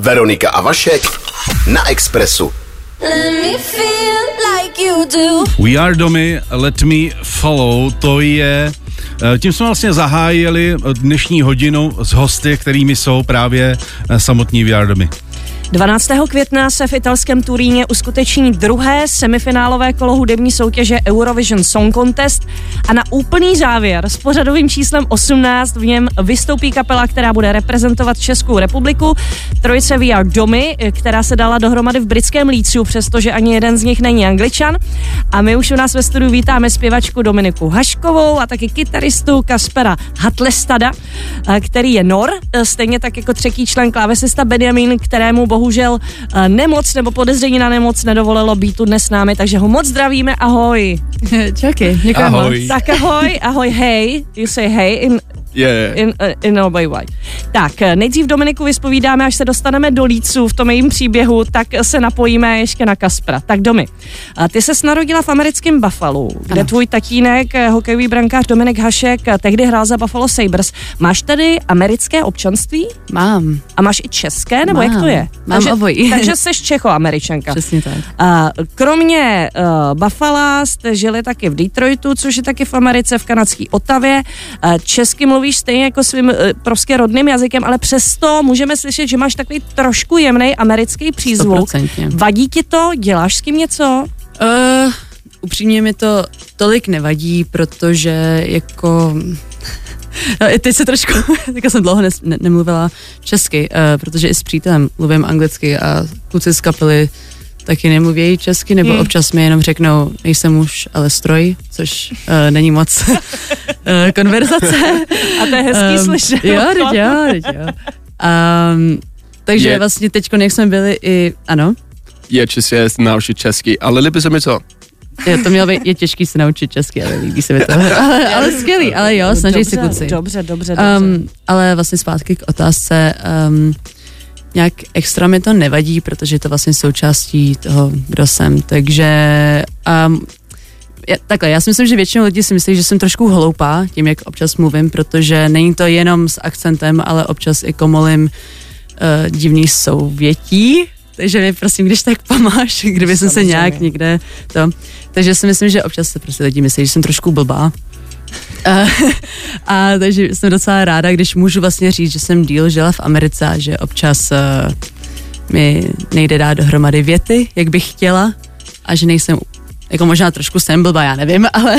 Veronika a Vašek na Expressu. We are domy, let me follow, to je eh, tím jsme vlastně zahájili dnešní hodinu s hosty, kterými jsou právě eh, samotní We are domy. 12. května se v italském Turíně uskuteční druhé semifinálové kolo hudební soutěže Eurovision Song Contest a na úplný závěr s pořadovým číslem 18 v něm vystoupí kapela, která bude reprezentovat Českou republiku. Trojice VR Domy, která se dala dohromady v britském Líciu, přestože ani jeden z nich není angličan. A my už u nás ve studiu vítáme zpěvačku Dominiku Haškovou a taky kytaristu Kaspera Hatlestada, který je Nor, stejně tak jako třetí člen klávesista Benjamin, kterému bohu bohužel eh, nemoc nebo podezření na nemoc nedovolilo být tu dnes s námi, takže ho moc zdravíme, ahoj. Čauky, děkuji ahoj. Tak ahoj, ahoj, hej, you say hey in Yeah. In, uh, in a way. Tak, eh, nejdřív Dominiku vyspovídáme, až se dostaneme do Lícu v tom jejím příběhu, tak se napojíme ještě na Kaspra. Tak Domi, ty se narodila v americkém Buffalo, kde ano. tvůj tatínek, eh, hokejový brankář Dominik Hašek, tehdy hrál za Buffalo Sabres. Máš tady americké občanství? Mám. A máš i české, nebo Mám. jak to je? Mám takže, obojí. takže jsi Čecho-američanka. Přesně tak. A kromě uh, Buffalo jste žili taky v Detroitu, což je taky v Americe, v kanadské Otavě. Česky mluvíš stejně jako svým uh, prostě rodným jazykem, ale přesto můžeme slyšet, že máš takový trošku jemný americký přízvuk. 100%. Vadí ti to? Děláš s tím něco? Uh, upřímně mi to tolik nevadí, protože jako No, teď se trošku, teďka jsem dlouho nes, ne, nemluvila česky, uh, protože i s přítelem mluvím anglicky a kluci z kapely taky nemluví česky, nebo hmm. občas mi jenom řeknou, nejsem muž, ale stroj, což uh, není moc uh, konverzace. A to je hezký um, slyšet. Jo, teď jo, teď jo. Um, takže je. vlastně teď, jak jsme byli i, ano? Je čistě naučit česky, ale líbí se mi to. Je, to mělo být, je těžký se naučit česky, ale líbí se mi to. ale, ale skvělý, ale jo, snaží se kluci. Dobře, dobře, dobře. Um, ale vlastně zpátky k otázce, um, nějak extra mi to nevadí, protože je to vlastně součástí toho, kdo jsem, takže um, já, takhle, já si myslím, že většinou lidí si myslí, že jsem trošku hloupá tím, jak občas mluvím, protože není to jenom s akcentem, ale občas i komolím uh, divný souvětí, takže mi prosím, když tak pomáš, kdyby jsem se nějak někde to. Takže si myslím, že občas se prostě lidi myslí, že jsem trošku blbá. A, a takže jsem docela ráda, když můžu vlastně říct, že jsem díl žila v Americe a že občas uh, mi nejde dát dohromady věty, jak bych chtěla a že nejsem, jako možná trošku jsem blbá, já nevím, ale,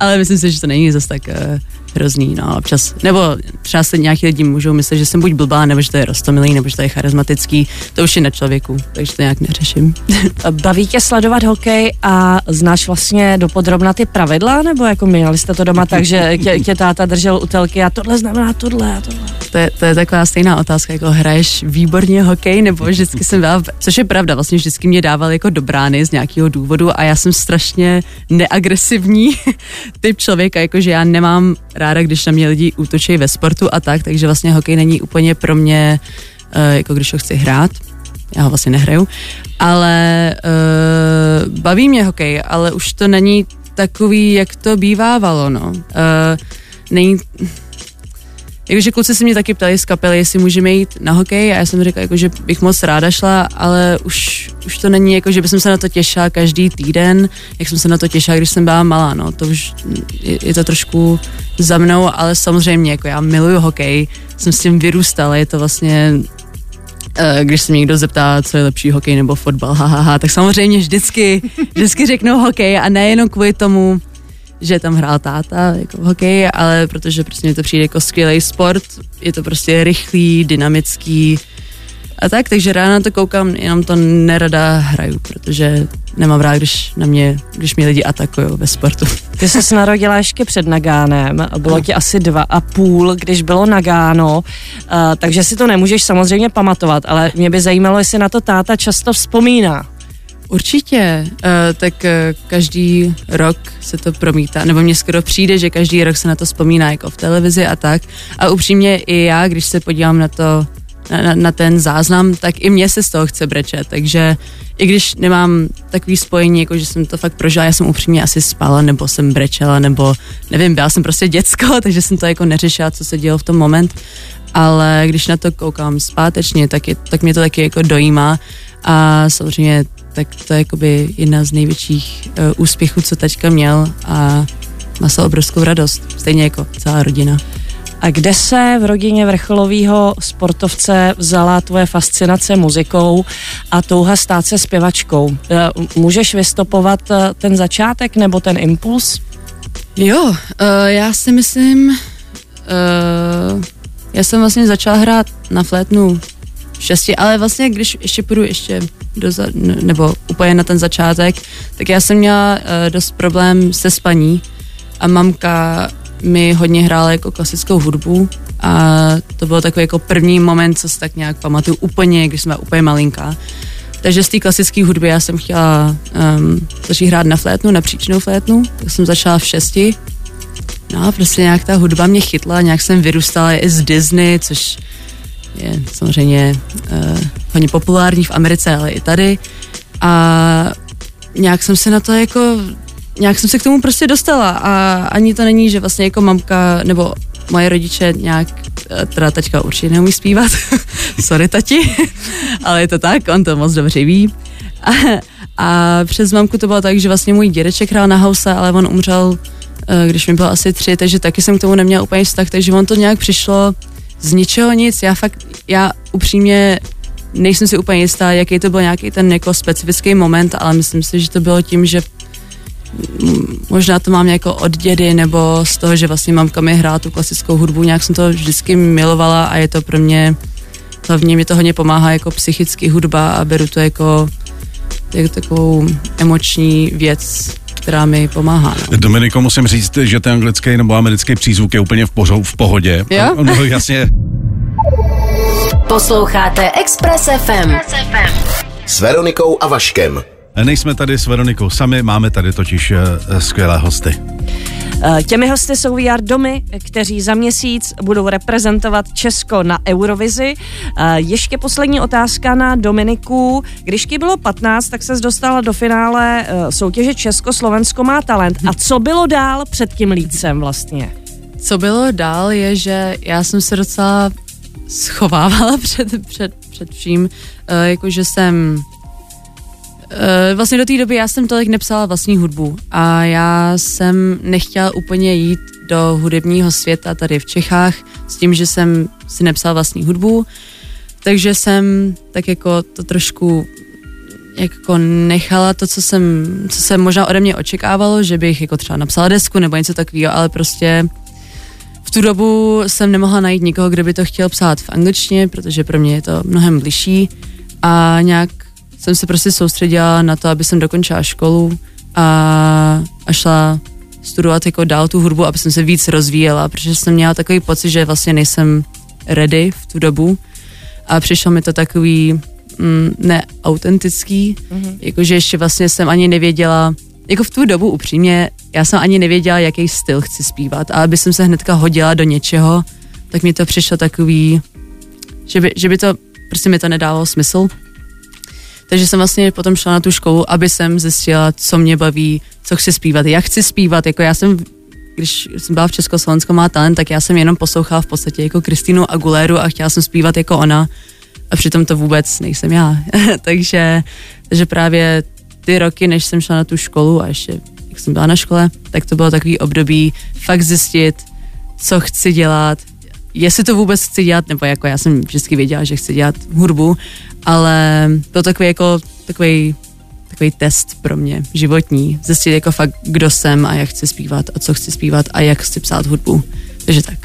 ale myslím si, že to není zase tak uh, hrozný, no, občas, nebo třeba se nějaký lidi můžou myslet, že jsem buď blbá, nebo že to je rostomilý, nebo že to je charismatický, to už je na člověku, takže to nějak neřeším. Baví tě sledovat hokej a znáš vlastně dopodrobna ty pravidla, nebo jako měli jste to doma tak, že tě, tě táta držel u telky a tohle znamená tohle a tohle? To je, to je taková stejná otázka, jako hraješ výborně hokej, nebo vždycky jsem byla, což je pravda, vlastně vždycky mě dával jako do brány z nějakého důvodu a já jsem strašně neagresivní typ člověka, jakože já nemám ráda, když na mě lidi útočí ve sportu a tak, takže vlastně hokej není úplně pro mě, uh, jako když ho chci hrát. Já ho vlastně nehraju, ale uh, baví mě hokej, ale už to není takový, jak to bývávalo, no. Uh, není, Jakože kluci se mě taky ptali z kapely, jestli můžeme jít na hokej a já jsem řekla, jako, že bych moc ráda šla, ale už, už to není jako, že bych se na to těšila každý týden, jak jsem se na to těšila, když jsem byla malá, no, to už je, je to trošku za mnou, ale samozřejmě, jako já miluju hokej, jsem s tím vyrůstala, je to vlastně eh, když se mě někdo zeptá, co je lepší hokej nebo fotbal, hahaha, tak samozřejmě vždycky, vždycky řeknou hokej a nejenom kvůli tomu, že tam hrál táta jako v hokeji, ale protože prostě mi to přijde jako skvělý sport, je to prostě rychlý, dynamický a tak, takže ráno na to koukám, jenom to nerada hraju, protože nemám rád, když na mě, když mě lidi atakují ve sportu. Ty jsi narodila ještě před Nagánem, bylo no. ti asi dva a půl, když bylo Nagáno, uh, takže si to nemůžeš samozřejmě pamatovat, ale mě by zajímalo, jestli na to táta často vzpomíná. Určitě, uh, tak uh, každý rok se to promítá, nebo mně skoro přijde, že každý rok se na to vzpomíná jako v televizi a tak. A upřímně i já, když se podívám na to, na, na ten záznam, tak i mě se z toho chce brečet, takže i když nemám takový spojení, jako že jsem to fakt prožila, já jsem upřímně asi spala, nebo jsem brečela, nebo nevím, byla jsem prostě děcko, takže jsem to jako neřešila, co se dělo v tom moment, ale když na to koukám zpátečně, tak, je, tak mě to taky jako dojímá. A samozřejmě tak to je jakoby jedna z největších uh, úspěchů, co teďka měl a má se obrovskou radost, stejně jako celá rodina. A kde se v rodině vrcholového sportovce vzala tvoje fascinace muzikou a touha stát se zpěvačkou? Eh, můžeš vystopovat eh, ten začátek nebo ten impuls? Jo, uh, já si myslím, uh, já jsem vlastně začala hrát na flétnu šesti, ale vlastně když ještě půjdu ještě do za, nebo úplně na ten začátek, tak já jsem měla uh, dost problém se spaní a mamka mi hodně hrála jako klasickou hudbu a to byl takový jako první moment, co si tak nějak pamatuju úplně, když jsem byla úplně malinká. Takže z té klasické hudby já jsem chtěla um, začít hrát na flétnu, na příčnou flétnu, tak jsem začala v šesti. No a prostě nějak ta hudba mě chytla, nějak jsem vyrůstala i z Disney, což je samozřejmě uh, hodně populární v Americe, ale i tady. A nějak jsem se na to jako nějak jsem se k tomu prostě dostala a ani to není, že vlastně jako mamka nebo moje rodiče nějak, eh, teda taťka určitě neumí zpívat, sorry tati, ale je to tak, on to moc dobře ví. A, a přes mamku to bylo tak, že vlastně můj dědeček hrál na house, ale on umřel, eh, když mi bylo asi tři, takže taky jsem k tomu neměla úplně vztah, takže on to nějak přišlo z ničeho nic. Já fakt, já upřímně nejsem si úplně jistá, jaký to byl nějaký ten jako specifický moment, ale myslím si, že to bylo tím, že možná to mám jako od dědy nebo z toho, že vlastně mamka mi hrá tu klasickou hudbu, nějak jsem to vždycky milovala a je to pro mě, hlavně mi to hodně pomáhá jako psychický hudba a beru to jako, jako takovou emoční věc, která mi pomáhá. No. Dominiko, musím říct, že ten anglický nebo americký přízvuk je úplně v, pořou, v pohodě. Jo? No, jasně. Posloucháte Express FM. S Veronikou a Vaškem. Nejsme tady s Veronikou sami, máme tady totiž uh, skvělé hosty. Eh, těmi hosty jsou VR Domy, kteří za měsíc budou reprezentovat Česko na Eurovizi. Eh, ještě poslední otázka na Dominiku. Když ti bylo 15, tak se dostala do finále soutěže Česko-Slovensko má talent. A co bylo dál před tím lícem vlastně? Co bylo dál je, že já jsem se docela schovávala před, před, před vším, jakože jsem Uh, vlastně do té doby já jsem tolik nepsala vlastní hudbu a já jsem nechtěla úplně jít do hudebního světa tady v Čechách s tím, že jsem si nepsala vlastní hudbu, takže jsem tak jako to trošku jako nechala to, co jsem, co jsem možná ode mě očekávalo, že bych jako třeba napsala desku nebo něco takového, ale prostě v tu dobu jsem nemohla najít nikoho, kdo by to chtěl psát v angličtině, protože pro mě je to mnohem bližší. A nějak jsem se prostě soustředila na to, aby jsem dokončila školu a, a šla studovat jako dál tu hudbu, aby jsem se víc rozvíjela, protože jsem měla takový pocit, že vlastně nejsem ready v tu dobu. A přišlo mi to takový mm, neautentický, mm-hmm. jakože ještě vlastně jsem ani nevěděla, jako v tu dobu upřímně, já jsem ani nevěděla, jaký styl chci zpívat. A aby jsem se hnedka hodila do něčeho, tak mi to přišlo takový, že by, že by to, prostě mi to nedávalo smysl takže jsem vlastně potom šla na tu školu, aby jsem zjistila, co mě baví, co chci zpívat, jak chci zpívat. Jako já jsem když jsem byla v Československu má talent, tak já jsem jenom poslouchala v podstatě jako Kristýnu Aguleru a chtěla jsem zpívat jako ona a přitom to vůbec nejsem já. takže, takže právě ty roky, než jsem šla na tu školu a ještě jak jsem byla na škole, tak to bylo takový období fakt zjistit, co chci dělat, jestli to vůbec chci dělat, nebo jako já jsem vždycky věděla, že chci dělat hudbu, ale byl takový jako takový takový test pro mě, životní, zjistit jako fakt, kdo jsem a jak chci zpívat a co chci zpívat a jak chci psát hudbu. Takže tak.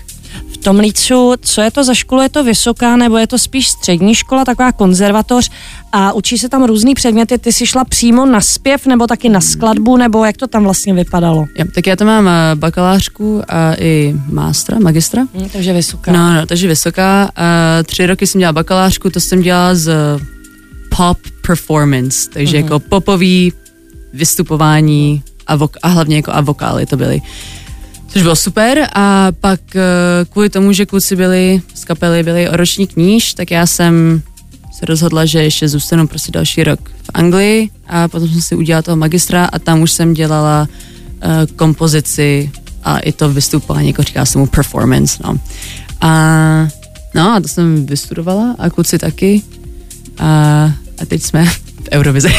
V tom Lícu, co je to za školu? Je to vysoká nebo je to spíš střední škola, taková konzervatoř a učí se tam různý předměty? Ty jsi šla přímo na zpěv nebo taky na skladbu, nebo jak to tam vlastně vypadalo? Jo, tak já tam mám eh, bakalářku a i mástra, magistra. Hmm, takže vysoká. No, no, takže vysoká. Uh, tři roky jsem dělala bakalářku, to jsem dělala z pop performance, takže mm-hmm. jako popový vystupování a, vok- a hlavně jako a vokály to byly. Což bylo super a pak uh, kvůli tomu, že kluci byli z kapely, byli o ročník níž, tak já jsem se rozhodla, že ještě zůstanu prostě další rok v Anglii a potom jsem si udělala toho magistra a tam už jsem dělala uh, kompozici a i to vystupování, jako říká se mu performance, no. A No a to jsem vystudovala a kluci taky. A, a teď jsme v Eurovizi.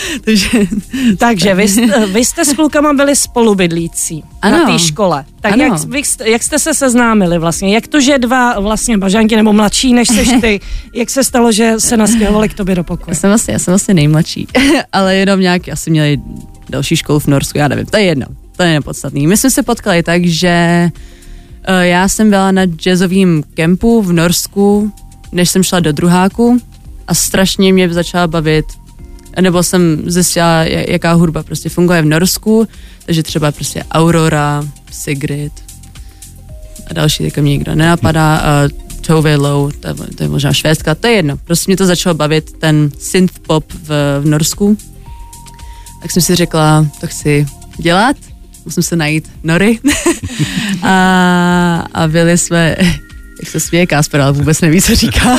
Takže Takže vy, jste- vy jste s klukama byli spolubydlící Ano. na té škole. Tak Ano. jak, vy jste- jak jste se seznámili vlastně? Jak to, že dva vlastně bažanky nebo mladší než seš ty, jak se stalo, že se nastěhovali k tobě do já pokoje? jsem vlastně, já jsem vlastně nejmladší, ale jenom nějak asi měli další školu v Norsku, já nevím, to je jedno, to je nepodstatný. My jsme se potkali tak, že eh, já jsem byla na jazzovém kempu v Norsku, než jsem šla do druháku a strašně mě začala bavit nebo jsem zjistila, ja- jaká hudba prostě funguje v Norsku, takže třeba prostě Aurora, Sigrid a další, teďka mě nikdo nenapadá, uh, Tove Lo, to, to je možná švédská, to je jedno. Prostě mě to začalo bavit, ten synth pop v, v Norsku. Tak jsem si řekla, to chci dělat, musím se najít nory. a, a byli jsme, jak se směje Kasper, ale vůbec neví, co říká.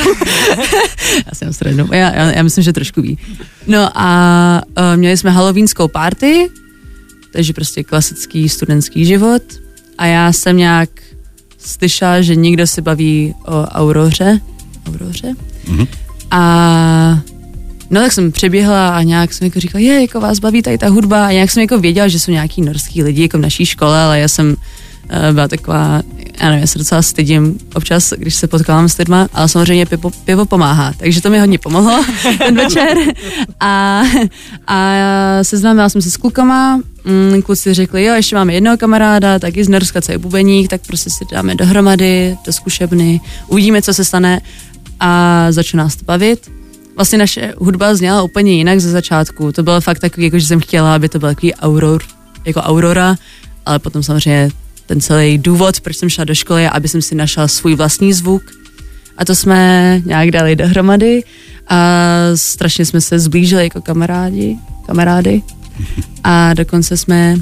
já jsem srednou, já, já, já myslím, že trošku ví. No a uh, měli jsme halloweenskou party, takže prostě klasický studentský život a já jsem nějak slyšela, že někdo se baví o Auroře. Auroře? Mm-hmm. A no tak jsem přeběhla a nějak jsem jako říkala, je, jako vás baví tady ta hudba a nějak jsem jako věděla, že jsou nějaký norský lidi jako v naší škole, ale já jsem uh, byla taková, já nevím, se docela stydím občas, když se potkávám s lidma, ale samozřejmě pivo, pivo pomáhá, takže to mi hodně pomohlo ten večer a, a seznámila jsem se s klukama, mm, kluci řekli, jo, ještě máme jednoho kamaráda, taky z Norska, co je bubeník, tak prostě si dáme dohromady, do zkušebny, uvidíme, co se stane a začne nás to bavit. Vlastně naše hudba zněla úplně jinak ze začátku. To bylo fakt takový, jako že jsem chtěla, aby to byl takový auror, jako aurora, ale potom samozřejmě ten celý důvod, proč jsem šla do školy, je, aby jsem si našla svůj vlastní zvuk. A to jsme nějak dali dohromady a strašně jsme se zblížili jako kamarádi, kamarády. A dokonce jsme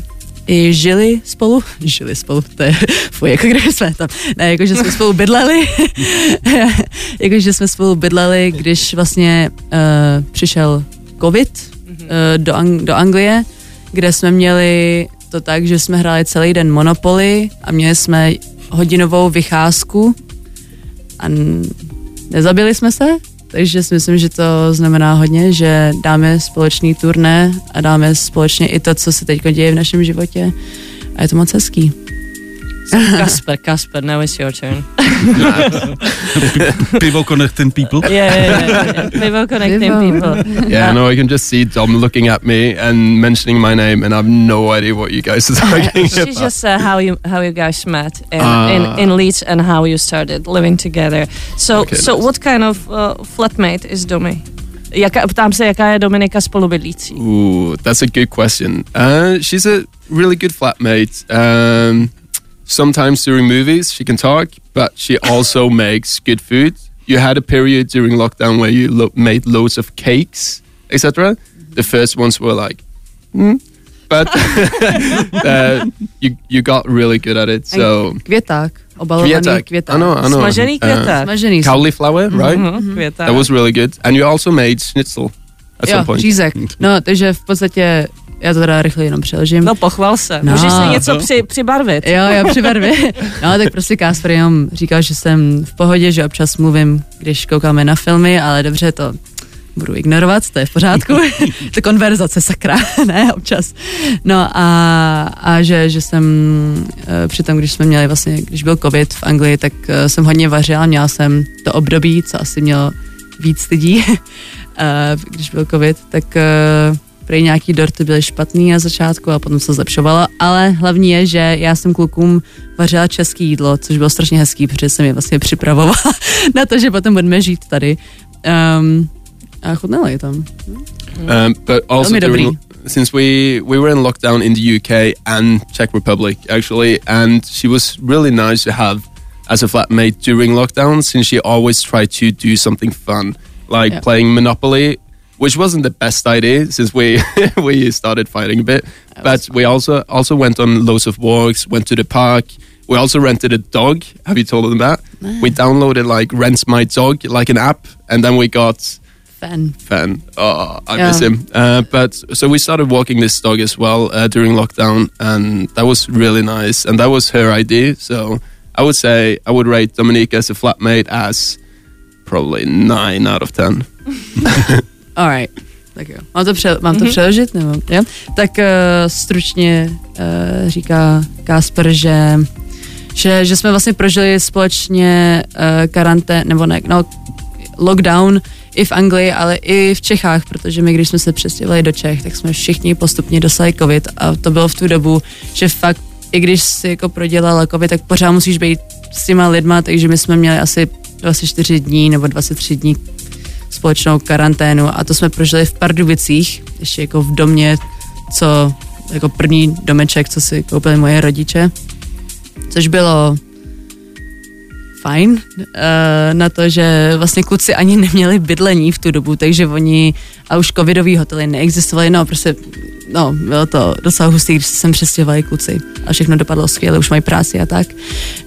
i žili spolu, žili spolu, to je fuj, jako kdyby jsme tam, ne, jako že jsme spolu bydleli, jako že jsme spolu bydleli, když vlastně uh, přišel covid uh, do, Ang- do Anglie, kde jsme měli to tak, že jsme hráli celý den Monopoly a měli jsme hodinovou vycházku a nezabili jsme se, takže si myslím, že to znamená hodně, že dáme společný turné a dáme společně i to, co se teď děje v našem životě a je to moc hezký. Kasper, Kasper, now it's your turn. Pivo connecting people. Yeah, yeah, yeah, yeah. Pivo connecting Pivo. people. Yeah, no, I can just see Dom looking at me and mentioning my name, and I have no idea what you guys are talking She about. just said how you how you guys met in, Ah. in, in Leeds and how you started living together. So Okay, so nice. what kind of uh, flatmate is Domi? Jaká, ptám se, jaká je Dominika spolubydlící? Ooh, that's a good question. Uh, she's a really good flatmate. Um, sometimes during movies she can talk, but she also makes good food. You had a period during lockdown where you lo- made loads of cakes, etc. The first ones were like, hmm, but uh, you you got really good at it. So Květák, obalovaný Květák. květák. Ano, ano. Smažený Uh, květák. Smažený. cauliflower, right? Mhm, květák. That was really good. And you also made schnitzel at jo, some point. řízek. No, takže v podstatě, já to teda rychle jenom přeložím. No pochval se. No. Můžeš si něco při, přibarvit. Jo, jo, při barvě. No, tak prostě Kasper jenom říkal, že jsem v pohodě, že občas mluvím, když koukáme na filmy, ale dobře, to budu ignorovat, to je v pořádku. to konverzace, sakra, ne, občas. No a, a že, že jsem eh, přitom, když jsme měli vlastně, když byl covid v Anglii, tak eh, jsem hodně vařila, měla jsem to období, co asi mělo víc lidí, eh, když byl covid, tak prý nějaký dorty byly špatný na začátku a potom se zlepšovalo, ale hlavní je, že já jsem klukům vařila český jídlo, což bylo strašně hezký, protože jsem je vlastně připravovala na to, že potom budeme žít tady. Um, a chutnalo je tam. Um, but also during, since we we were in lockdown in the UK and Czech Republic actually, and she was really nice to have as a flatmate during lockdown since she always tried to do something fun, like Yeah. playing Monopoly, which wasn't the best idea since we we started fighting a bit. But we also also went on loads of walks, went to the park. We also rented a dog. Have you told them that? We downloaded like Rent My Dog, like an app, and then we got Fan. fan. Oh, I Yeah. miss him. Uh, but so we started walking this dog as well uh, during lockdown, and that was really nice. And that was her idea. So I would say I would rate Dominique as a flatmate as probably nine out of ten. Alright. Tak jo. Mám to, pře- mám to mm-hmm. přeložit? Nebo, jo? Tak uh, stručně uh, říká Kasper, že, že, že jsme vlastně prožili společně uh, karantén, nebo ne, no, lockdown i v Anglii, ale i v Čechách, protože my, když jsme se přestěhovali do Čech, tak jsme všichni postupně dostali covid a to bylo v tu dobu, že fakt, i když si jako prodělala covid, tak pořád musíš být s těma lidma, takže my jsme měli asi 24 dní nebo 23 dní společnou karanténu a to jsme prožili v Pardubicích, ještě jako v domě, co jako první domeček, co si koupili moje rodiče, což bylo fajn uh, na to, že vlastně kluci ani neměli bydlení v tu dobu, takže oni a už covidový hotely neexistovaly, no prostě no, bylo to docela hustý, když se sem přestěhovali kluci a všechno dopadlo skvěle, už mají práci a tak.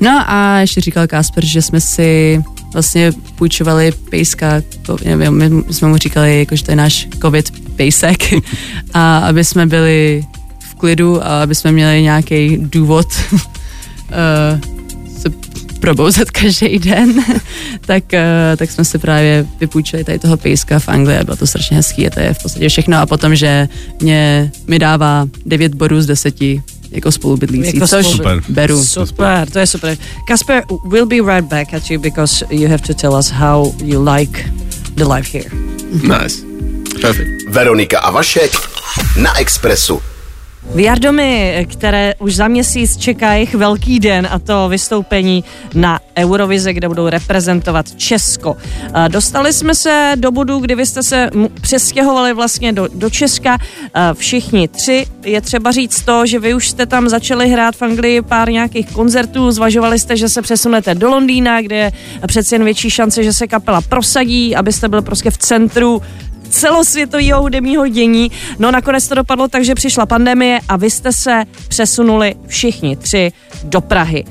No a ještě říkal Kasper, že jsme si vlastně půjčovali pejska, my jsme mu říkali, jako, že to je náš covid pejsek a aby jsme byli v klidu a aby jsme měli nějaký důvod uh, probouzet každý den, tak, uh, tak jsme si právě vypůjčili tady toho pejska v Anglii a bylo to strašně hezký a to je v podstatě všechno a potom, že mě, mi dává 9 bodů z 10 jako spolubydlící, Jako což Super. beru. Super, to je super. Kasper, we'll be right back at you because you have to tell us how you like the life here. Nice. Perfect. Veronika a Vašek na Expressu. VR domy, které už za měsíc čeká jejich velký den a to vystoupení na Eurovize, kde budou reprezentovat Česko. Dostali jsme se do bodu, kdy vy jste se přestěhovali vlastně do, do Česka všichni tři. Je třeba říct to, že vy už jste tam začali hrát v Anglii pár nějakých koncertů, zvažovali jste, že se přesunete do Londýna, kde je přeci jen větší šance, že se kapela prosadí, abyste byl prostě v centru celosvětového hudebního dění. No nakonec to dopadlo tak, že přišla pandemie a vy jste se přesunuli všichni tři do Prahy.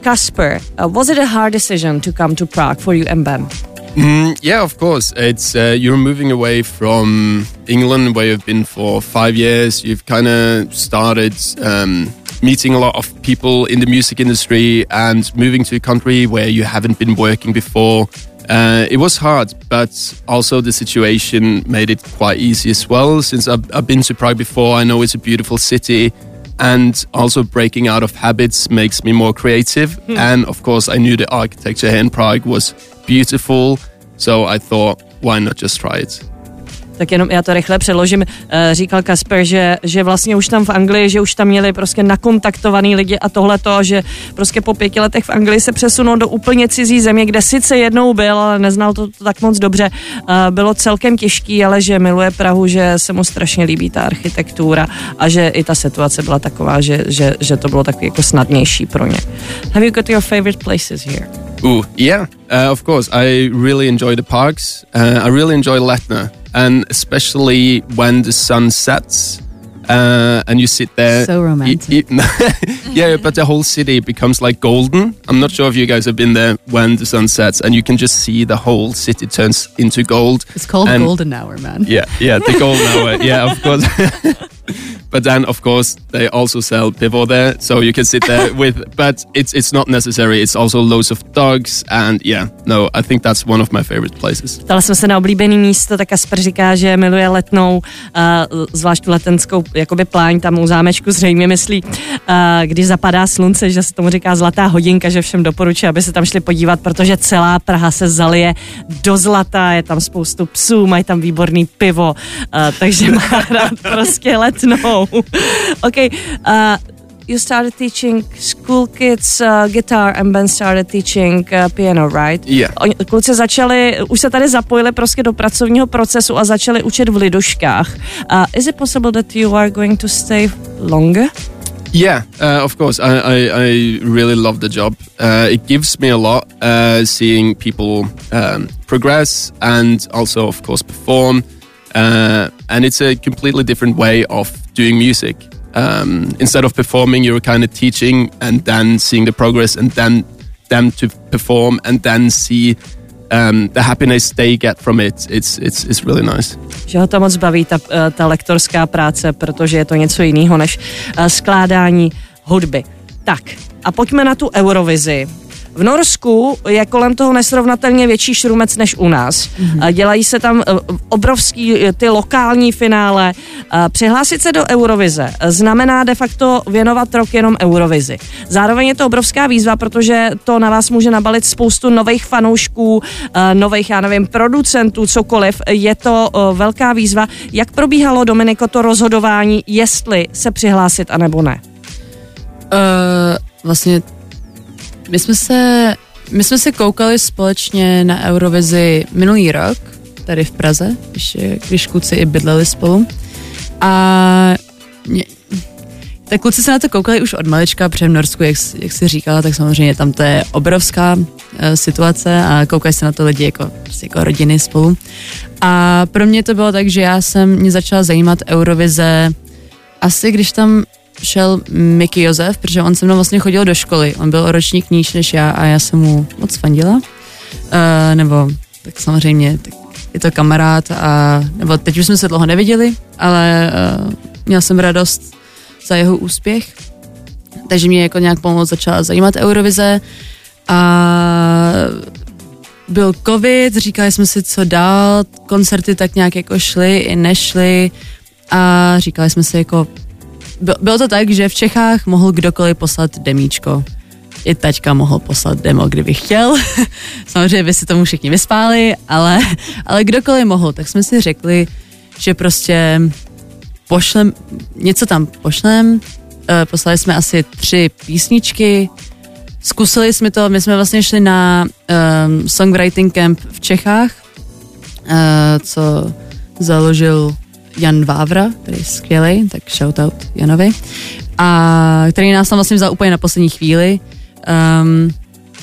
Kasper, uh, was it a hard decision to come to Prague for you and Ben? Mm, yeah, of course. It's uh, you're moving away from England, where you've been for five years. You've kind of started um, meeting a lot of people in the music industry, and moving to a country where you haven't been working before. Uh, it was hard, but also the situation made it quite easy as well. Since I've, I've been to Prague before, I know it's a beautiful city. And also breaking out of habits makes me more creative. And of course, I knew the architecture here in Prague was beautiful. So I thought, why not just try it? Tak jenom já to rychle přeložím. Eh, Říkal Kasper, že, že vlastně už tam v Anglii, že už tam měli prostě nakontaktovaný lidi a tohle to, že prostě po pěti letech v Anglii se přesunul do úplně cizí země, kde sice jednou byl, ale neznal to, tak moc dobře. Eh, Bylo celkem těžký, ale že miluje Prahu, že se mu strašně líbí ta architektura a že i ta situace byla taková, že, že, že to bylo takový jako snadnější pro ně. Have you got your favorite places here? Ooh, yeah, uh, of course. I really enjoy the parks. Uh, I really enjoy Letna, and especially when the sun sets. Uh, and you sit there. So romantic. Yeah, but the whole city becomes like golden. I'm not sure if you guys have been there when the sun sets, and you can just see the whole city turns into gold. It's called And- golden hour, man. Yeah, yeah, the golden hour. Yeah, of course. but then, of course, they also sell pivo there, so you can sit there with. But it's it's not necessary. It's also loads of dogs, and yeah, no, I think that's one of my favorite places. Ptala jsem se na oblíbený místo, tak Kasper říká, že miluje letnou, uh, zvlášť tu letenskou jakoby pláň tam u zámečku zřejmě myslí, uh, když zapadá slunce, že se tomu říká zlatá hodinka, že všem doporučuji, aby se tam šli podívat, protože celá Praha se zalije do zlata, je tam spoustu psů, mají tam výborný pivo, uh, takže má rád prostě letnou. OK, uh, you started teaching school kids uh, guitar and Ben started teaching uh, piano, right? Yeah. Oni, kluci začali, už se tady zapojili prostě do pracovního procesu a začali učit v liduškách. Uh, is it possible that you are going to stay longer? Yeah, uh, of course. I, I, I really love the job. Uh, it gives me a lot uh, seeing people um, progress and also, of course, perform. Uh, and it's a completely different way of doing music. Um, instead of performing, you're kind of teaching and then seeing the progress and then them to perform and then see um, the happiness they get from it. It's, it's, it's really nice. Že ho to moc baví, ta, eh, ta lektorská práce, protože je to něco jiného než eh, skládání hudby. Tak, A pojďme na tu Eurovizi. V Norsku je kolem toho nesrovnatelně větší šrumec než u nás. Mm-hmm. Dělají se tam eh, obrovský eh, ty lokální finále. Eh, Přihlásit se do Eurovize znamená de facto věnovat rok jenom Eurovizi. Zároveň je to obrovská výzva, protože to na vás může nabalit spoustu nových fanoušků, nových, já nevím, producentů, cokoliv. Je to velká výzva. Jak probíhalo, Dominiko, to rozhodování, jestli se přihlásit anebo ne? Uh, vlastně my jsme se, my jsme se koukali společně na Eurovizi minulý rok, tady v Praze, když, když kluci i bydleli spolu. A mě, tak kluci se na to koukali už od malička, protože v Norsku, jak, jak jsi říkala, tak samozřejmě tam to je obrovská uh, situace a koukají se na to lidi jako, prostě jako rodiny spolu. A pro mě to bylo tak, že já jsem mě začala zajímat Eurovize asi když tam šel Mickey Josef, protože on se mnou vlastně chodil do školy. On byl o ročník níž než já a já jsem mu moc fandila. Uh, nebo tak samozřejmě tak je to kamarád a nebo teď už jsme se dlouho neviděli, ale uh, měl jsem radost za jeho úspěch. Takže mě jako nějak pomoc začala zajímat Eurovize a byl covid, říkali jsme si, co dál, koncerty tak nějak jako šly i nešly a říkali jsme si jako, bylo to tak, že v Čechách mohl kdokoliv poslat demíčko. I taťka mohl poslat demo, kdyby chtěl. Samozřejmě by si tomu všichni vyspáli, ale, ale kdokoliv mohl. Tak jsme si řekli, že prostě pošlem, něco tam pošlem, eh, poslali jsme asi tři písničky, zkusili jsme to, my jsme vlastně šli na um, songwriting camp v Čechách, uh, co založil Jan Vávra, který je skvělý, tak shoutout Janovi, a který nás tam vlastně vzal úplně na poslední chvíli. Um,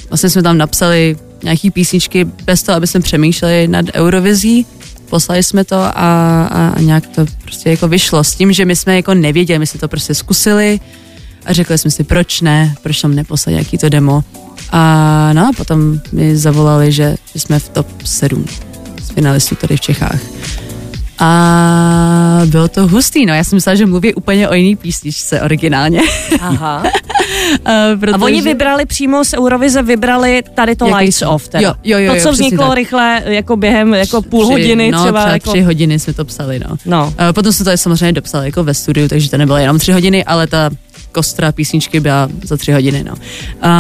vlastně jsme tam napsali nějaký písničky bez toho, aby jsme přemýšleli nad Eurovizí, poslali jsme to a, a, a nějak to prostě jako vyšlo s tím, že my jsme jako nevěděli, my jsme to prostě zkusili a řekli jsme si, proč ne, proč tam neposlat nějaký to demo. A no a potom mi zavolali, že, že jsme v top 7 z finalistů tady v Čechách. A bylo to hustý, no. Já jsem myslela, že mluví úplně o jiný písničce originálně. Aha. uh, protože... A oni vybrali přímo z Eurovize, vybrali tady to Jaký Lights jsou? Off. Teda. Jo, jo, jo, to, co jo, vzniklo tak. rychle, jako během jako půl Tři, hodiny no, třeba. třeba jako... tři hodiny jsme to psali, no. no. Uh, potom jsme to samozřejmě dopsali jako ve studiu, takže to nebylo jenom tři hodiny, ale ta kostra písničky byla za tři hodiny, no.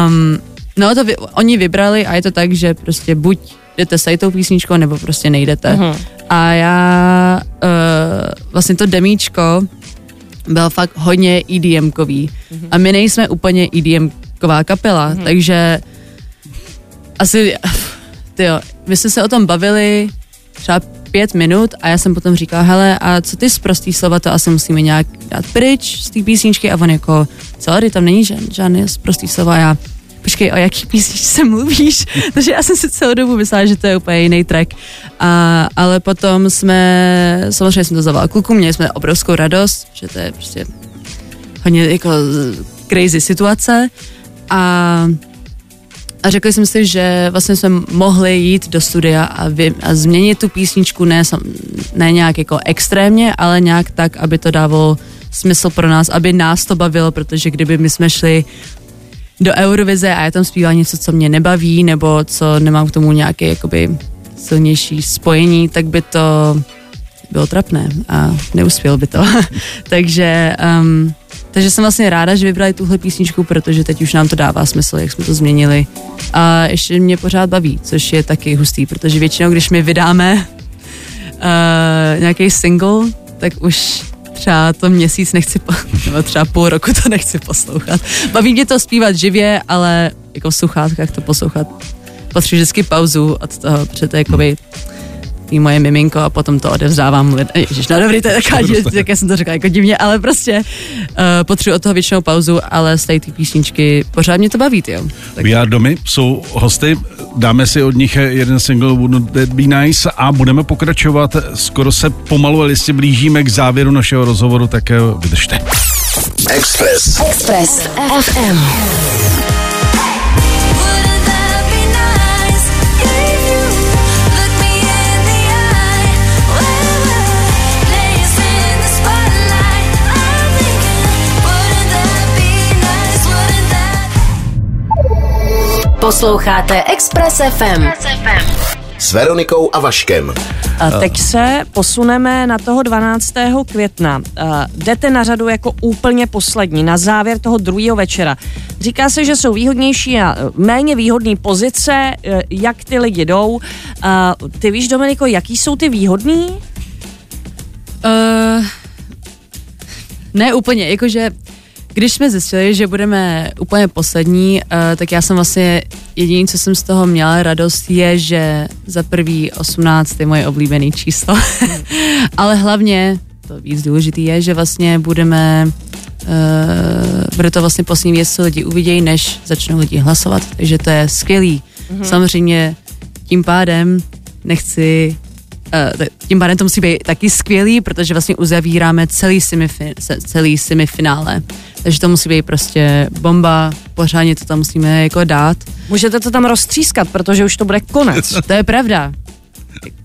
Um, no to vy, oni vybrali a je to tak, že prostě buď jdete s tou písničkou, nebo prostě nejdete. Uh-huh. A já uh, vlastně to demíčko byl fakt hodně EDM-kový. Uh-huh. A my nejsme úplně EDM-ková kapela, uh-huh. takže asi, tyjo, my jsme se o tom bavili třeba pět minut a já jsem potom říkala, hele, a co ty z prostý slova, to asi musíme nějak dát pryč z té písničky a on jako, co, tam není žádný, žádný z prostý slova, já, počkej, o jaký písničce mluvíš? Takže já jsem si celou dobu myslela, že to je úplně jiný track. A, ale potom jsme, samozřejmě jsem to zavolala kluku, měli jsme obrovskou radost, že to je prostě hodně jako crazy situace. A a řekli jsme si, že vlastně jsme mohli jít do studia a, vy, a změnit tu písničku ne, ne nějak jako extrémně, ale nějak tak, aby to dávalo smysl pro nás, aby nás to bavilo, protože kdyby my jsme šli do Eurovize a já tam zpívám něco, co mě nebaví, nebo co nemám k tomu nějaké jakoby silnější spojení, tak by to bylo trapné a neuspěl by to. takže, um, takže jsem vlastně ráda, že vybrali tuhle písničku, protože teď už nám to dává smysl, jak jsme to změnili. A ještě mě pořád baví, což je taky hustý, protože většinou, když my vydáme uh, nějaký single, tak už třeba to měsíc nechci, nebo třeba půl roku to nechci poslouchat. Baví mě to zpívat živě, ale jako v sluchátkách to poslouchat potřebuji vždycky pauzu od toho, protože to je jakoby tý moje miminko a potom to odevzdávám lidem. Ježiš, no dobrý, to je taková, jak jsem to řekla jako divně, ale prostě uh, potřebuji od toho většinou pauzu, ale z té písničky pořád mě to baví, jo. Tak. VR domy jsou hosty, dáme si od nich jeden single Wouldn't That Be Nice a budeme pokračovat. Skoro se pomalu, ale jestli blížíme k závěru našeho rozhovoru, tak vydržte. Express. Express FM. Posloucháte Express FM. S Veronikou a Vaškem. A teď se posuneme na toho 12. května. A Jdete na řadu jako úplně poslední, na závěr toho druhého večera. Říká se, že jsou výhodnější a e, méně výhodné pozice, e, jak ty lidi jdou. A Ty víš, Dominiko, jaký jsou ty výhodný? Uh, ne úplně, jakože když jsme zjistili, že budeme úplně poslední, uh, tak já jsem vlastně jediný, co jsem z toho měla radost, je, že za prvý 18 je moje oblíbené číslo. Ale hlavně, to víc důležitý je, že vlastně budeme Uh, bude to vlastně poslední věc, co lidi uvidějí, než začnou lidi hlasovat, takže to je skvělý. Mm-hmm. Samozřejmě tím pádem nechci tím pádem to musí být taky skvělý, protože vlastně uzavíráme celý, semifi- se- celý semifinále. Takže to musí být prostě bomba, pořádně to tam musíme jako dát. Můžete to tam roztřískat, protože už to bude konec. To je pravda.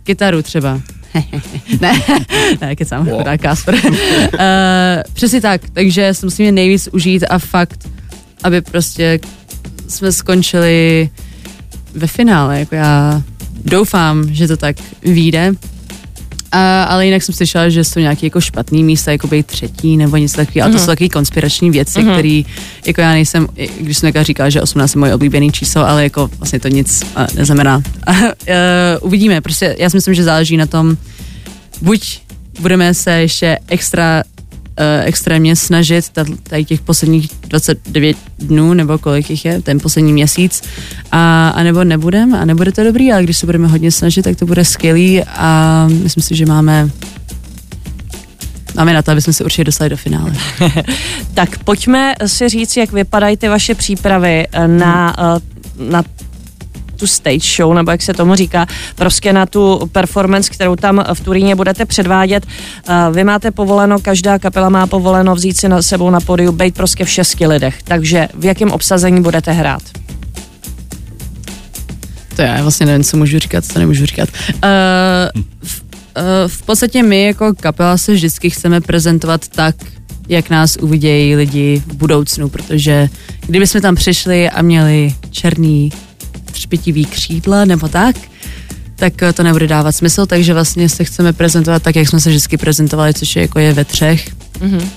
Kytaru třeba. ne, ne, kecám, wow. chudák Kasper. uh, přesně tak, takže si musíme nejvíc užít a fakt, aby prostě jsme skončili ve finále, jako já doufám, že to tak vyjde. A, ale jinak jsem slyšela, že jsou nějaké jako špatný místa, jako být třetí nebo něco takového. A to jsou takové konspirační věci, mm-hmm. které jako já nejsem, když jsem taká říkala, že 18 je moje oblíbený číslo, ale jako vlastně to nic neznamená. uh, uvidíme, prostě já si myslím, že záleží na tom, buď budeme se ještě extra extrémně snažit tady těch posledních 29 dnů, nebo kolik jich je, ten poslední měsíc, a, a nebo nebudem, a nebude to dobrý, ale když se budeme hodně snažit, tak to bude skvělý a myslím si, že máme Máme na to, aby jsme se určitě dostali do finále. tak pojďme si říct, jak vypadají ty vaše přípravy na, hmm. na tu stage show, nebo jak se tomu říká, prostě na tu performance, kterou tam v Turíně budete předvádět. Vy máte povoleno, každá kapela má povoleno vzít si na sebou na podiu, být prostě v šesti lidech. Takže v jakém obsazení budete hrát? To já vlastně nevím, co můžu říkat, co nemůžu říkat. Uh, v, uh, v podstatě my jako kapela se vždycky chceme prezentovat tak, jak nás uvidějí lidi v budoucnu, protože kdyby jsme tam přišli a měli černý třpitivý křídla nebo tak, tak eh, to nebude dávat smysl, takže vlastně se chceme prezentovat tak, jak jsme se vždycky prezentovali, což je jako je ve třech. Mm-hmm.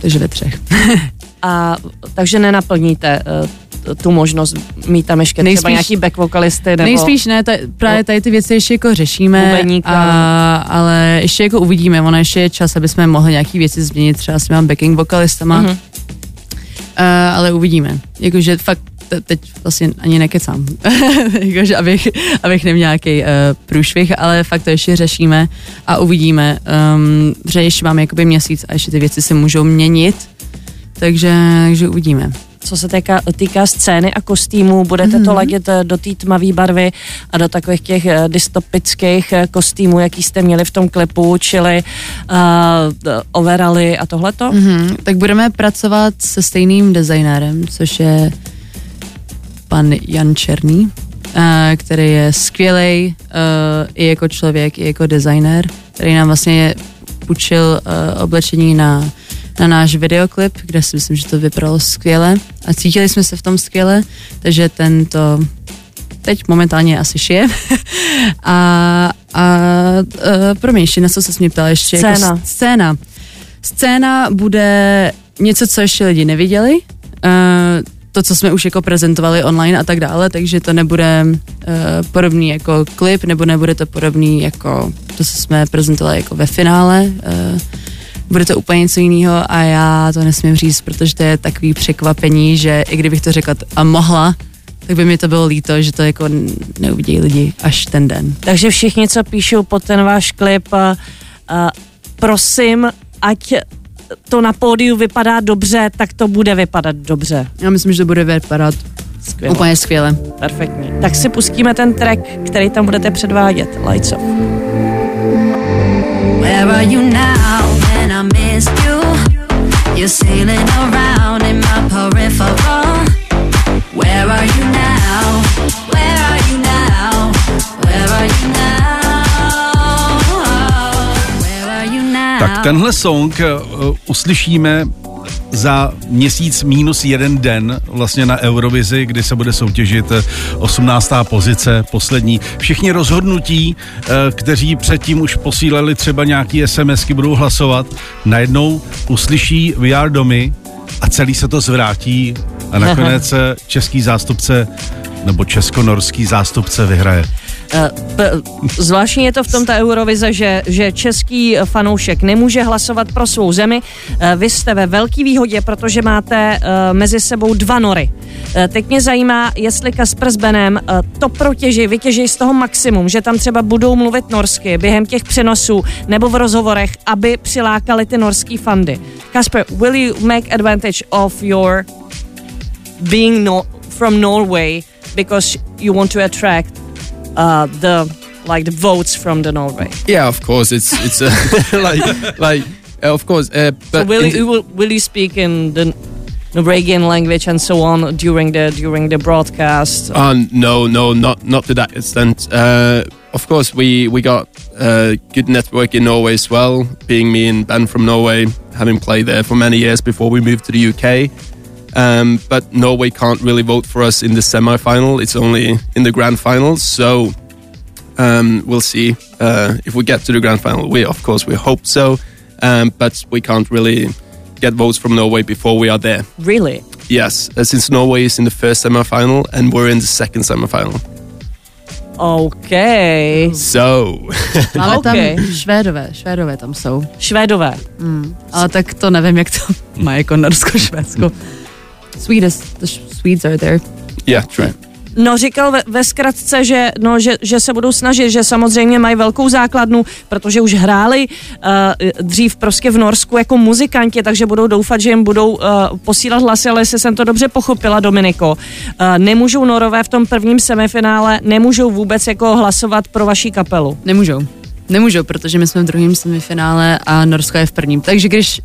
Takže ve třech. A takže nenaplníte uh, tu možnost mít tam ještě nejspíš, třeba nějaký back vokalisty nebo... Nejspíš ne, ta, právě tady ty věci ještě jako řešíme, a, ale ještě jako uvidíme, ono ještě je čas, aby jsme mohli nějaký věci změnit, třeba s těma backing vokalistama, mm-hmm. uh, ale uvidíme. Jakože fakt teď vlastně ani nekecám, jakože abych, abych neměl nějaký uh, průšvih, ale fakt to ještě řešíme a uvidíme, um, že ještě máme jakoby měsíc a ještě ty věci se můžou měnit, takže, takže uvidíme. Co se týká, týká scény a kostýmů, budete mm-hmm. to ladit eh, do té tmavé barvy a do takových těch uh, dystopických kostýmů, jaký jste měli v tom klipu, čili uh, overaly a tohleto? Mm-hmm. Tak budeme pracovat se stejným designérem, což je pan Jan Černý, eh, který je skvělý eh, i jako člověk, i jako designer, který nám vlastně půjčil eh, oblečení na, na náš videoklip, kde si myslím, že to vypadalo skvěle a cítili jsme se v tom skvěle, takže tento teď momentálně asi šije. a, a, a pro mě ještě na co se mě ptal, ještě scéna. Jako scéna. Scéna bude něco, co ještě lidi neviděli. Uh, to, co jsme už jako prezentovali online a tak dále, takže to nebude uh, podobný jako klip, nebo nebude to podobný jako to, co jsme prezentovali jako ve finále. Uh, bude to úplně něco jiného a já to nesmím říct, protože to je takový překvapení, že i kdybych to řekla a mohla, tak by mi to bylo líto, že to jako neuvidí lidi až ten den. Takže všichni, co píšou pod ten váš klip, uh, prosím, ať to na pódiu vypadá dobře, tak to bude vypadat dobře. Já myslím, že to bude vypadat skvěle. úplně skvěle. Perfektní. Tak si pustíme ten track, který tam budete předvádět. Lights Off. Where are you now when I missed you? You're sailing around in my peripheral. Tenhle song uh, uslyšíme za měsíc minus jeden den vlastně na Eurovizi, kdy se bude soutěžit eh, 18. pozice, poslední. Všichni rozhodnutí, eh, kteří předtím už posílali třeba nějaký SMSky, budou hlasovat, najednou uslyší We Are Domy a celý se to zvrátí a nakonec eh, český zástupce nebo česko-norský zástupce vyhraje. Eh, Zvláštní je to v tom ta Eurovize, že, že český fanoušek nemůže hlasovat pro svou zemi. Eh, Vy jste ve velký výhodě, protože máte eh, mezi sebou dva nory. Teď mě zajímá, jestli Kasper s Benem to protěží, vytěží z toho maximum, že tam třeba budou mluvit norsky během těch přenosů nebo v rozhovorech, aby přilákali ty norský fandy. Kasper, will you make advantage of your being no, from Norway because you want to attract uh, the like the votes from the Norway. Yeah, of course. It's it's uh, like like uh, of course. Uh, So but will in you will, will you speak in the Norwegian language and so on during the during the broadcast? Uh, no, no, not not to that extent. Uh, of course, we we got a good network in Norway as well. Being me and Ben from Norway, having played there for many years before we moved to the UK. Um, but Norway can't really vote for us in the semi-final. It's only in the grand final. So um, we'll see uh, if we get to the grand final. We of course we hope so, um, but we can't really get votes from Norway before we are there. Really? Yes, uh, since Norway is in the first semi-final and we're in the second semi-final. Okay. So, Máme Okay. Švédové, Švédové tam jsou. Švédové. Ale tak to nevím, jak to má jako Norsko, Švédsko. Swedish, the Swedes are there. yeah, true. No říkal ve, ve zkratce, že, no, že, že se budou snažit, že samozřejmě mají velkou základnu, protože už hráli uh, dřív prostě v Norsku jako muzikanti, takže budou doufat, že jim budou uh, posílat hlasy, ale jestli jsem to dobře pochopila, Dominiko, uh, nemůžou Norové v tom prvním semifinále, nemůžou vůbec jako hlasovat pro vaší kapelu. Nemůžou. Nemůžou, protože my jsme v druhém semifinále a Norsko je v prvním. Takže když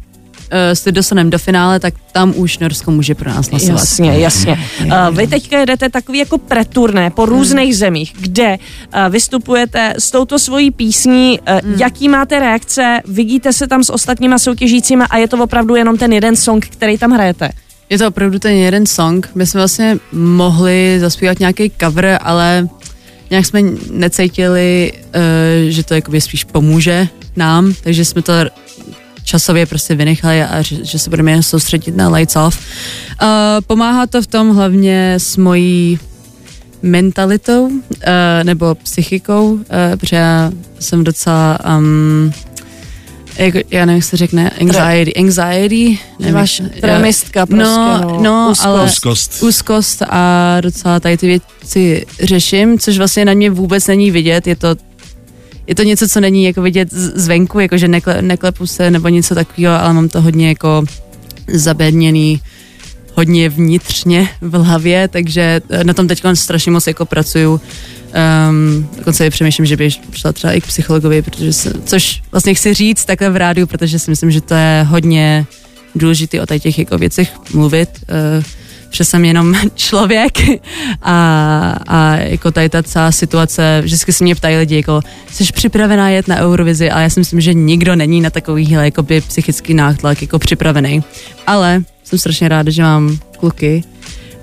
uh, se dostaneme do finále, tak tam už Norsko může pro nás hlasovat. Jasně, jasně. Uh, vy teďka jedete takový jako preturné po různých zemích, kde uh, vystupujete s touto svojí písní, uh, jaký máte reakce, vidíte se tam s ostatníma soutěžícíma a je to opravdu jenom ten jeden song, který tam hrajete. Je to opravdu ten jeden song. My jsme vlastně mohli zaspívat nějaký cover, ale nějak jsme necítili, že to jakoby spíš pomůže nám, takže jsme to časově prostě vynechali a že, že se budeme jen soustředit na Lights Off. Uh, pomáhá to v tom hlavně s mojí mentalitou uh, nebo psychikou, uh, protože já jsem docela um, jako, já nevím, jak se řekne, anxiety, anxiety, nevím, Máš jak- tremistka prostě, no, no, no, úzkost. ale Úzkost. úzkost a docela tady ty věci řeším, což vlastně na mě vůbec není vidět, je to je to něco, co není jako vidět zvenku, jako že nekle, neklepu se nebo něco takového, ale mám to hodně jako zabedněný hodně vnitřně v hlavě, takže eh, na tom teď strašně moc jako pracuju. Um, dokonce přemýšlím, že bych šla třeba i k psychologovi, protože se, což vlastně chci říct takhle v rádiu, protože si myslím, že to je hodně důležité o těch jako věcech mluvit. Uh, že jsem jenom člověk. A, a jako tady ta celá situace, vždycky se mě ptají lidi, jako jsi připravená jet na Eurovizi? A já si myslím, že nikdo není na takovýhle jakoby psychický nátlak jako připravený. Ale jsem strašně ráda, že mám kluky.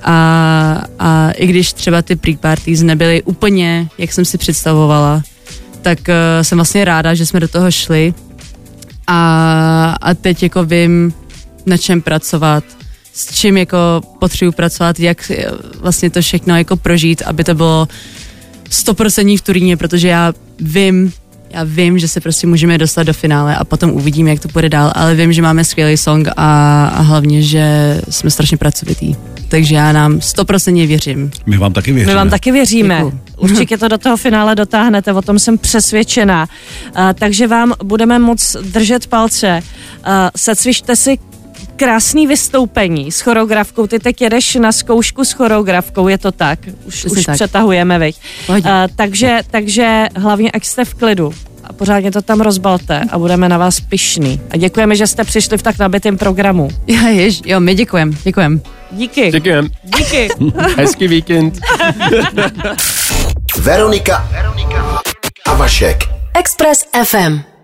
A, a i když třeba ty pre-parties nebyly úplně, jak jsem si představovala, tak uh, jsem vlastně ráda, že jsme do toho šli. A, a teď jako vím, na čem pracovat, s čím jako potřebuji pracovat, jak eh, vlastně to všechno jako prožít, aby to bylo 100% v Turíně, protože já vím, já vím, že se prostě můžeme dostat do finále a potom uvidíme, jak to půjde dál, ale vím, že máme skvělý song a, a hlavně, že jsme strašně pracovitý. Takže já nám 100% věřím. My vám taky věříme. My vám taky věříme. Děkuju. Určitě to do toho finále dotáhnete, o tom jsem přesvědčená. Uh, takže vám budeme moc držet palce. Uh, secvište si krásný vystoupení s choreografkou. Ty teď jedeš na zkoušku s choreografkou, je to tak? Už, už tak. přetahujeme? Pohodě. Uh, takže, takže hlavně, ať jste v klidu a pořádně to tam rozbalte a budeme na vás pišný. A děkujeme, že jste přišli v tak nabitém programu. Já jež, jo, my děkujem, děkujem. Díky. Děkujem. Díky. Hezký víkend. Veronika a Vašek. Express FM.